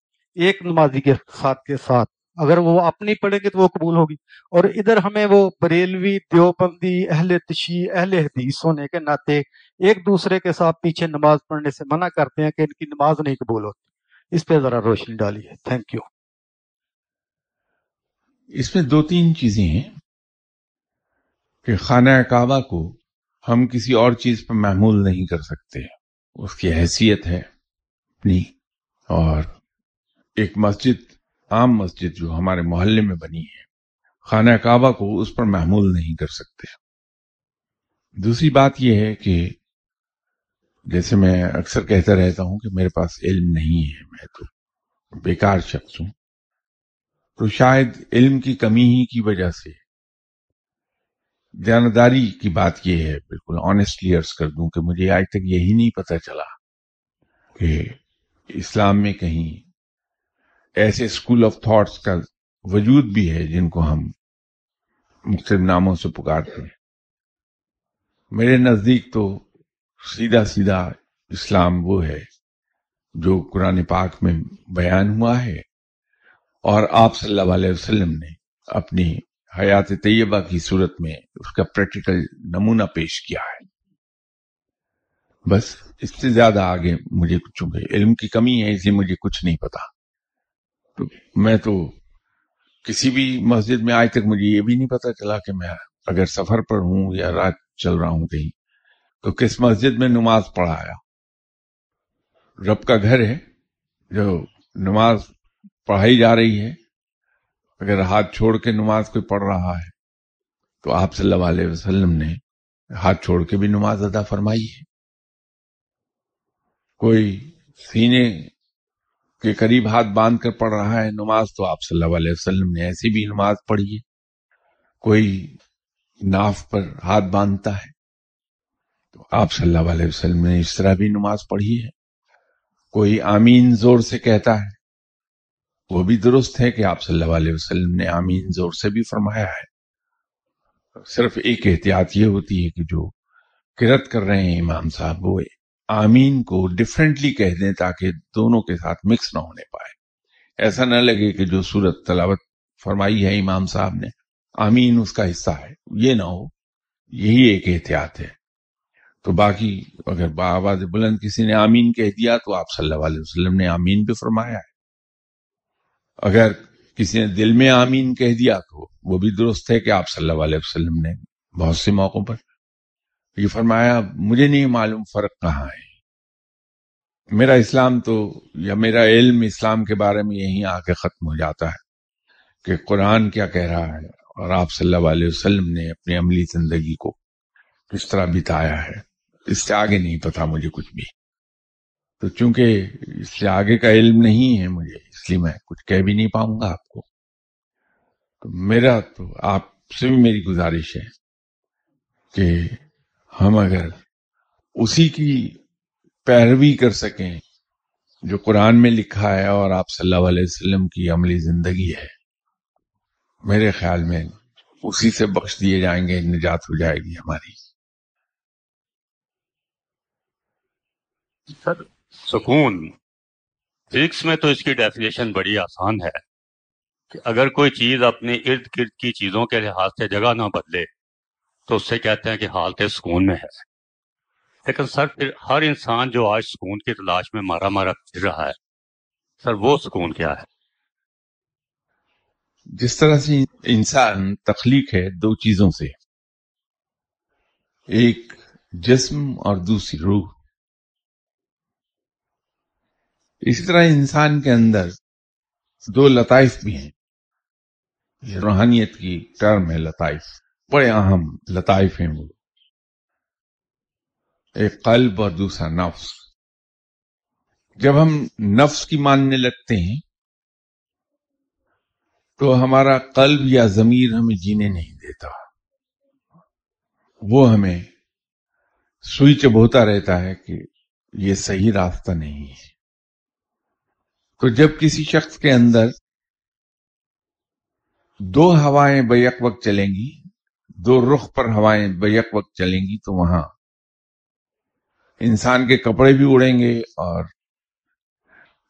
Speaker 2: ایک نمازی کے ساتھ کے ساتھ۔ اگر وہ اپنی پڑھیں گے تو وہ قبول ہوگی۔ اور ادھر ہمیں وہ بریلوی، دیوبندی، اہل تشی اہل حدیث ہونے کے ناطے ایک دوسرے کے ساتھ پیچھے نماز پڑھنے سے منع کرتے ہیں کہ ان کی نماز نہیں قبول ہوتی۔ اس پہ ذرا روشنی ڈالیے۔ تھینک یو
Speaker 1: اس میں دو تین چیزیں ہیں کہ خانہ کعبہ کو ہم کسی اور چیز پر محمول نہیں کر سکتے۔ اس کی حیثیت ہے۔ اپنی اور ایک مسجد عام مسجد جو ہمارے محلے میں بنی ہے خانہ کعبہ کو اس پر محمول نہیں کر سکتے۔ دوسری بات یہ ہے کہ جیسے میں اکثر کہتا رہتا ہوں کہ میرے پاس علم نہیں ہے میں تو بیکار شخص ہوں۔ تو شاید علم کی کمی ہی کی وجہ سے جانداری کی بات یہ ہے، بالکل آنےسٹلی عرض کر دوں کہ مجھے آج تک یہی نہیں پتا چلا کہ اسلام میں کہیں ایسے اسکول آف تھاٹس کا وجود بھی ہے جن کو ہم مختلف ناموں سے پکارتے ہیں۔ میرے نزدیک تو سیدھا سیدھا اسلام وہ ہے جو قرآن پاک میں بیان ہوا ہے اور آپ صلی اللہ علیہ وسلم نے اپنی حیات طیبہ کی صورت میں اس کا پریکٹیکل نمونہ پیش کیا ہے۔ بس اس سے زیادہ آگے مجھے چونکہ علم کی کمی ہے، اس لیے مجھے کچھ نہیں پتا۔ تو میں تو کسی بھی مسجد میں آج تک مجھے یہ بھی نہیں پتا چلا کہ میں اگر سفر پر ہوں یا رات چل رہا ہوں کہیں، تو کس مسجد میں نماز پڑھایا رب کا گھر ہے جو نماز پڑھائی جا رہی ہے۔ اگر ہاتھ چھوڑ کے نماز کوئی پڑھ رہا ہے، تو آپ صلی اللہ علیہ وسلم نے ہاتھ چھوڑ کے بھی نماز ادا فرمائی ہے۔ کوئی سینے کے قریب ہاتھ باندھ کر پڑھ رہا ہے نماز، تو آپ صلی اللہ علیہ وسلم نے ایسی بھی نماز پڑھی ہے۔ کوئی ناف پر ہاتھ باندھتا ہے، تو آپ صلی اللہ علیہ وسلم نے اس طرح بھی نماز پڑھی ہے۔ کوئی آمین زور سے کہتا ہے وہ بھی درست ہے کہ آپ صلی اللہ علیہ وسلم نے آمین زور سے بھی فرمایا ہے۔ صرف ایک احتیاط یہ ہوتی ہے کہ جو کرت کر رہے ہیں امام صاحب، وہ آمین کو ڈفرینٹلی کہہ دیں تاکہ دونوں کے ساتھ مکس نہ ہونے پائے۔ ایسا نہ لگے کہ جو صورت تلاوت فرمائی ہے امام صاحب نے، آمین اس کا حصہ ہے۔ یہ نہ ہو، یہی ایک احتیاط ہے۔ تو باقی اگر بآباد بلند کسی نے آمین کہہ دیا تو آپ صلی اللہ علیہ وسلم نے آمین بھی فرمایا ہے۔ اگر کسی نے دل میں آمین کہہ دیا تو وہ بھی درست ہے کہ آپ صلی اللہ علیہ وسلم نے بہت سے موقعوں پر یہ فرمایا، مجھے نہیں معلوم فرق کہاں ہے۔ میرا اسلام تو یا میرا علم اسلام کے بارے میں یہیں آ کے ختم ہو جاتا ہے کہ قرآن کیا کہہ رہا ہے اور آپ صلی اللہ علیہ وسلم نے اپنی عملی زندگی کو کس طرح بتایا ہے۔ اس سے آگے نہیں پتا مجھے کچھ بھی۔ تو چونکہ اس سے آگے کا علم نہیں ہے مجھے اس لیے میں کچھ کہہ بھی نہیں پاؤں گا آپ کو۔ تو میرا تو آپ سے بھی میری گزارش ہے کہ ہم اگر اسی کی پیروی کر سکیں، جو قرآن میں لکھا ہے اور آپ صلی اللہ علیہ وسلم کی عملی زندگی ہے، میرے خیال میں اسی سے بخش دیے جائیں گے، نجات ہو جائے گی ہماری۔
Speaker 3: سر، سکون۔ فزکس میں تو اس کی ڈیفینیشن بڑی آسان ہے کہ اگر کوئی چیز اپنے ارد گرد کی چیزوں کے لحاظ سے جگہ نہ بدلے، تو اس سے کہتے ہیں کہ حالت سکون میں ہے۔ لیکن سر، پھر ہر انسان جو آج سکون کی تلاش میں مارا مارا پھر رہا ہے، سر وہ سکون کیا ہے؟
Speaker 1: جس طرح سے انسان تخلیق ہے دو چیزوں سے، ایک جسم اور دوسری روح۔ اسی طرح انسان کے اندر دو لطائف بھی ہیں۔ یہ روحانیت کی ٹرم ہے لطائف۔ بڑے اہم لطائف ہیں وہ۔ ایک قلب اور دوسرا نفس۔ جب ہم نفس کی ماننے لگتے ہیں، تو ہمارا قلب یا ضمیر ہمیں جینے نہیں دیتا۔ وہ ہمیں سوئی چبوتا رہتا ہے کہ یہ صحیح راستہ نہیں ہے۔ تو جب کسی شخص کے اندر دو ہوائیں بیک وقت چلیں گی، دو رخ پر ہوائیں بیک وقت چلیں گی، تو وہاں انسان کے کپڑے بھی اڑیں گے اور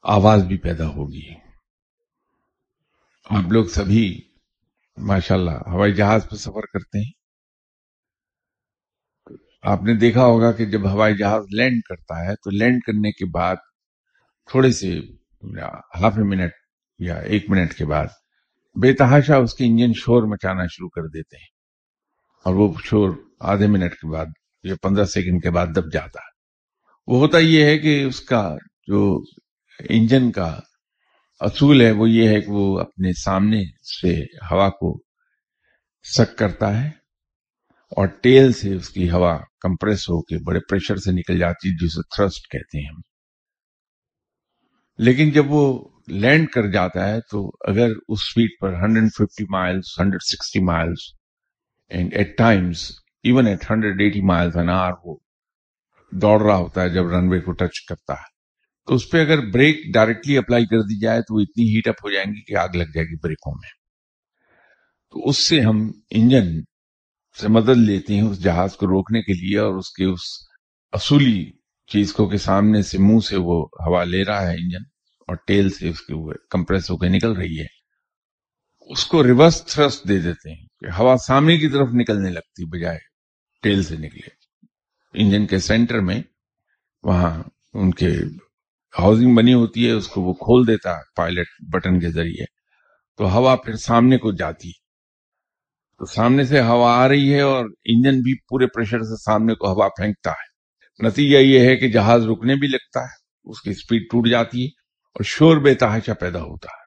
Speaker 1: آواز بھی پیدا ہوگی۔ آپ لوگ سبھی ماشاءاللہ ہوائی جہاز پہ سفر کرتے ہیں۔ آپ نے دیکھا ہوگا کہ جب ہوائی جہاز لینڈ کرتا ہے، تو لینڈ کرنے کے بعد تھوڑے سے ہاف اے منٹ یا ایک منٹ کے بعد بے تحاشا اس کے انجن شور مچانا شروع کر دیتے ہیں اور وہ شور آدھے منٹ کے بعد یا پندرہ سیکنڈ کے بعد دب جاتا ہے۔ وہ ہوتا یہ ہے کہ اس کا جو انجن کا اصول ہے وہ یہ ہے کہ وہ اپنے سامنے سے ہوا کو سک کرتا ہے اور ٹیل سے اس کی ہوا کمپریس ہو کے بڑے پریشر سے نکل جاتی ہے، جسے تھرسٹ کہتے ہیں ہم۔ لیکن جب وہ لینڈ کر جاتا ہے تو اگر اس سپیڈ پر 150 miles 160 miles and at times even at 180 miles an hour وہ دوڑ رہا ہوتا ہے جب رن وے کو ٹچ کرتا ہے۔ تو اس پہ اگر بریک ڈائریکٹلی اپلائی کر دی جائے تو وہ اتنی ہیٹ اپ ہو جائیں گی کہ آگ لگ جائے گی بریکوں میں۔ تو اس سے ہم انجن سے مدد لیتے ہیں اس جہاز کو روکنے کے لیے اور اس کے اس اصولی چیز کو کے سامنے سے منہ سے وہ ہوا لے رہا ہے انجن اور ٹیل سے اس کے کمپریس ہو کے نکل رہی ہے۔ اس کو ریورس تھرسٹ دے دیتے ہیں کہ ہوا سامنے کی طرف نکلنے لگتی بجائے ٹیل سے نکلے۔ انجن کے سینٹر میں وہاں ان کے ہاؤسنگ بنی ہوتی ہے، اس کو وہ کھول دیتا ہے پائلٹ بٹن کے ذریعے۔ تو ہوا پھر سامنے کو جاتی تو سامنے سے ہوا آ رہی ہے اور انجن بھی پورے پریشر سے سامنے کو ہوا پھینکتا ہے۔ نتیجہ یہ ہے کہ جہاز رکنے بھی لگتا ہے، اس کی سپیڈ ٹوٹ جاتی ہے اور شور بے تحاشا پیدا ہوتا ہے۔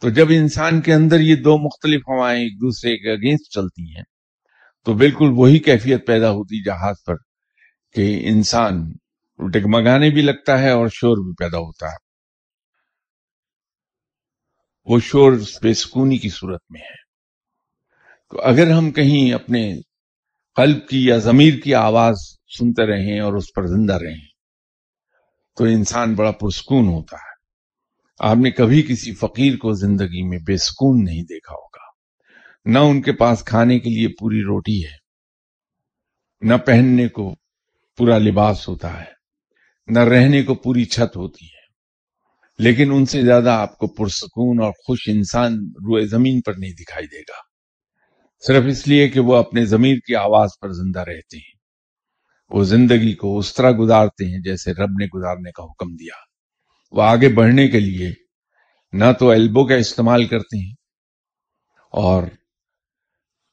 Speaker 1: تو جب انسان کے اندر یہ دو مختلف ہوائیں ایک دوسرے کے اگینسٹ چلتی ہیں، تو بالکل وہی کیفیت پیدا ہوتی جہاز پر کہ انسان ڈگمگانے بھی لگتا ہے اور شور بھی پیدا ہوتا ہے۔ وہ شور بے سکونی کی صورت میں ہے۔ تو اگر ہم کہیں اپنے قلب کی یا ضمیر کی آواز سنتے رہیں اور اس پر زندہ رہیں۔ تو انسان بڑا پرسکون ہوتا ہے۔ آپ نے کبھی کسی فقیر کو زندگی میں بے سکون نہیں دیکھا ہوگا۔ نہ ان کے پاس کھانے کے لیے پوری روٹی ہے، نہ پہننے کو پورا لباس ہوتا ہے، نہ رہنے کو پوری چھت ہوتی ہے۔ لیکن ان سے زیادہ آپ کو پرسکون اور خوش انسان روئے زمین پر نہیں دکھائی دے گا۔ صرف اس لیے کہ وہ اپنے ضمیر کی آواز پر زندہ رہتے ہیں۔ وہ زندگی کو اس طرح گزارتے ہیں جیسے رب نے گزارنے کا حکم دیا۔ وہ آگے بڑھنے کے لیے نہ تو ایلبو کا استعمال کرتے ہیں اور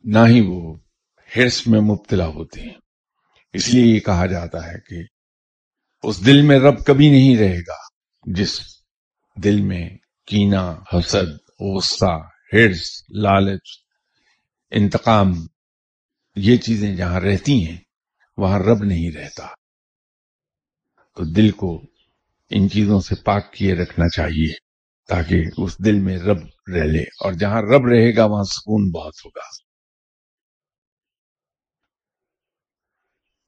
Speaker 1: نہ ہی وہ ہرس میں مبتلا ہوتے ہیں۔ اس لیے یہ کہا جاتا ہے کہ اس دل میں رب کبھی نہیں رہے گا جس دل میں کینا حسد، غصہ ہرس لالچ، انتقام یہ چیزیں جہاں رہتی ہیں۔ وہاں رب نہیں رہتا۔ تو دل کو ان چیزوں سے پاک کیے رکھنا چاہیے تاکہ اس دل میں رب رہ لے اور جہاں رب رہے گا وہاں سکون بہت ہوگا۔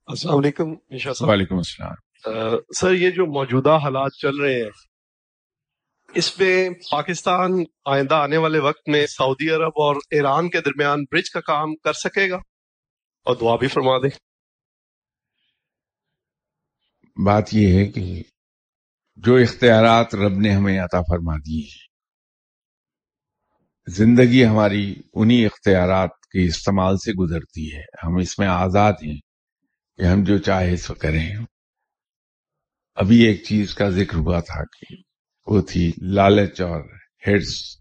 Speaker 4: السلام علیکم صاحب۔
Speaker 1: وعلیکم السلام۔
Speaker 4: سر یہ جو موجودہ حالات چل رہے ہیں اس میں پاکستان آئندہ آنے والے وقت میں سعودی عرب اور ایران کے درمیان برج کا کام کر سکے گا؟ اور دعا بھی فرما دیں۔
Speaker 1: بات یہ ہے کہ جو اختیارات رب نے ہمیں عطا فرما دیے ہیں، زندگی ہماری انہی اختیارات کے استعمال سے گزرتی ہے۔ ہم اس میں آزاد ہیں کہ ہم جو چاہے سو کریں۔ ابھی ایک چیز کا ذکر ہوا تھا کہ وہ تھی لالچ اور ہرس۔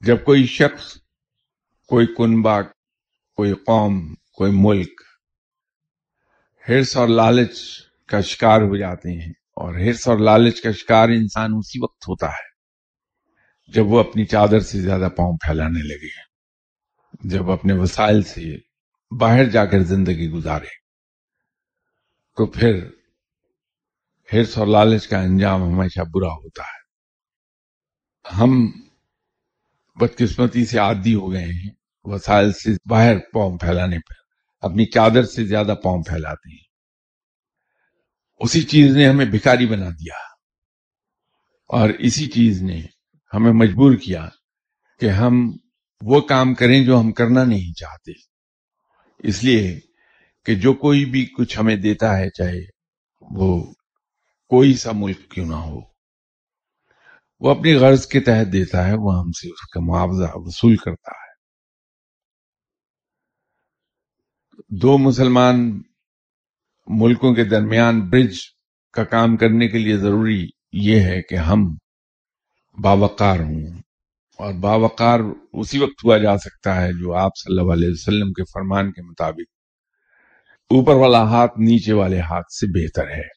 Speaker 1: جب کوئی شخص، کوئی کنبا کوئی قوم، کوئی ملک ہرس اور لالچ کا شکار ہو جاتے ہیں اور ہرس اور لالچ کا شکار انسان اسی وقت ہوتا ہے جب وہ اپنی چادر سے زیادہ پاؤں پھیلانے لگے، جب اپنے وسائل سے باہر جا کر زندگی گزارے۔ تو پھر ہرس اور لالچ کا انجام ہمیشہ برا ہوتا ہے۔ ہم بدقسمتی سے عادی ہو گئے ہیں، وسائل سے باہر پاؤں پھیلانے پر۔ اپنی چادر سے زیادہ پاؤں پھیلاتے ہیں۔ اسی چیز نے ہمیں بھکاری بنا دیا۔ اور اسی چیز نے ہمیں مجبور کیا کہ ہم وہ کام کریں جو ہم کرنا نہیں چاہتے۔ اس لیے کہ جو کوئی بھی کچھ ہمیں دیتا ہے، چاہے وہ کوئی سا ملک کیوں نہ ہو، وہ اپنی غرض کے تحت دیتا ہے، وہ ہم سے اس کا معاوضہ وصول کرتا ہے۔ دو مسلمان ملکوں کے درمیان برج کا کام کرنے کے لیے ضروری یہ ہے کہ ہم باوقار ہوں اور باوقار اسی وقت ہوا جا سکتا ہے جو آپ صلی اللہ علیہ وسلم کے فرمان کے مطابق اوپر والا ہاتھ نیچے والے ہاتھ سے بہتر ہے۔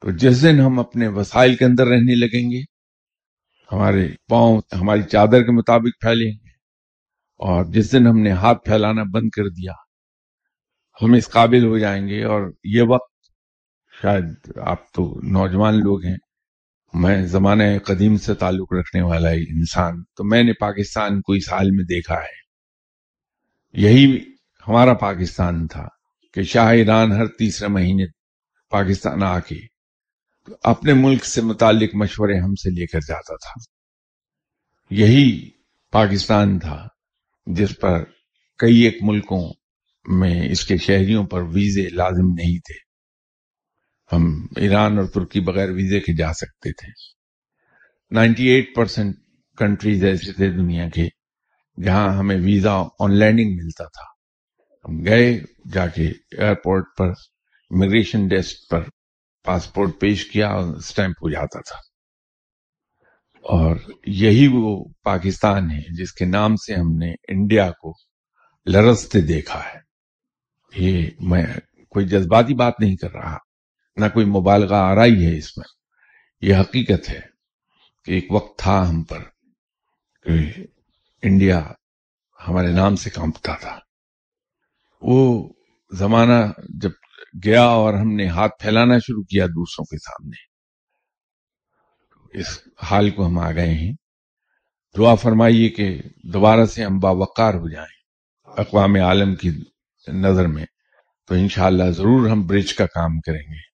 Speaker 1: تو جس دن ہم اپنے وسائل کے اندر رہنے لگیں گے، ہمارے پاؤں، ہماری چادر کے مطابق پھیلیں۔ اور جس دن ہم نے ہاتھ پھیلانا بند کر دیا، ہم اس قابل ہو جائیں گے اور یہ وقت شاید آپ تو نوجوان لوگ ہیں، میں زمانہ قدیم سے تعلق رکھنے والا انسان، تو میں نے پاکستان کو اس حال میں دیکھا ہے۔ یہی ہمارا پاکستان تھا کہ شاہ ایران ہر تیسرے مہینے پاکستان آ کے اپنے ملک سے متعلق مشورے ہم سے لے کر جاتا تھا۔ یہی پاکستان تھا۔ جس پر کئی ایک ملکوں میں اس کے شہریوں پر ویزے لازم نہیں تھے۔ ہم ایران اور ترکی بغیر ویزے کے جا سکتے تھے۔ نائنٹی ایٹ پرسینٹ کنٹریز ایسے تھے دنیا کے جہاں ہمیں ویزا آن لینڈنگ ملتا تھا۔ ہم گئے جا کے ایئرپورٹ پر، امیگریشن ڈیسک پر، پاسپورٹ پیش کیا اور اسٹیمپ ہو جاتا تھا۔ اور یہی وہ پاکستان ہے جس کے نام سے ہم نے انڈیا کو لرزتے دیکھا ہے۔ یہ میں کوئی جذباتی بات نہیں کر رہا، نہ کوئی مبالغہ آ رہی ہے اس میں۔ یہ حقیقت ہے کہ ایک وقت تھا ہم پر کہ انڈیا ہمارے نام سے کانپتا تھا۔ وہ زمانہ جب گیا اور ہم نے ہاتھ پھیلانا شروع کیا دوسروں کے سامنے اس حال کو ہم آ گئے ہیں۔ دعا فرمائیے کہ دوبارہ سے ہم باوقار ہو جائیں اقوام عالم کی نظر میں۔ تو انشاءاللہ ضرور ہم برج کا کام کریں گے۔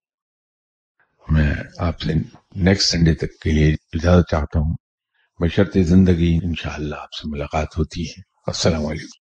Speaker 1: میں آپ سے نیکسٹ سنڈے تک کے لیے اجازت چاہتا ہوں۔ بشرط زندگی انشاءاللہ آپ سے ملاقات ہوتی ہے۔ السلام علیکم۔